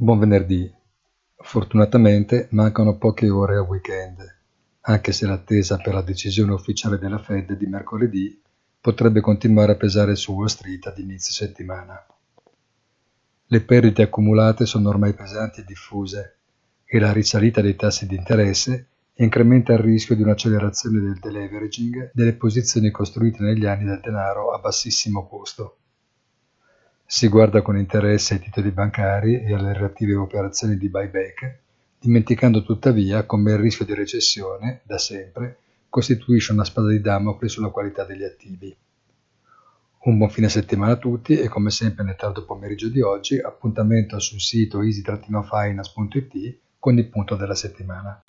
Buon venerdì. Fortunatamente mancano poche ore al weekend, anche se l'attesa per la decisione ufficiale della Fed di mercoledì potrebbe continuare a pesare su Wall Street ad inizio settimana. Le perdite accumulate sono ormai pesanti e diffuse e la risalita dei tassi di interesse incrementa il rischio di un'accelerazione del deleveraging delle posizioni costruite negli anni del denaro a bassissimo costo. Si guarda con interesse ai titoli bancari e alle relative operazioni di buyback, dimenticando tuttavia come il rischio di recessione, da sempre, costituisce una spada di Damocle sulla qualità degli attivi. Un buon fine settimana a tutti e come sempre nel tardo pomeriggio di oggi appuntamento sul sito easy-finance.it con il punto della settimana.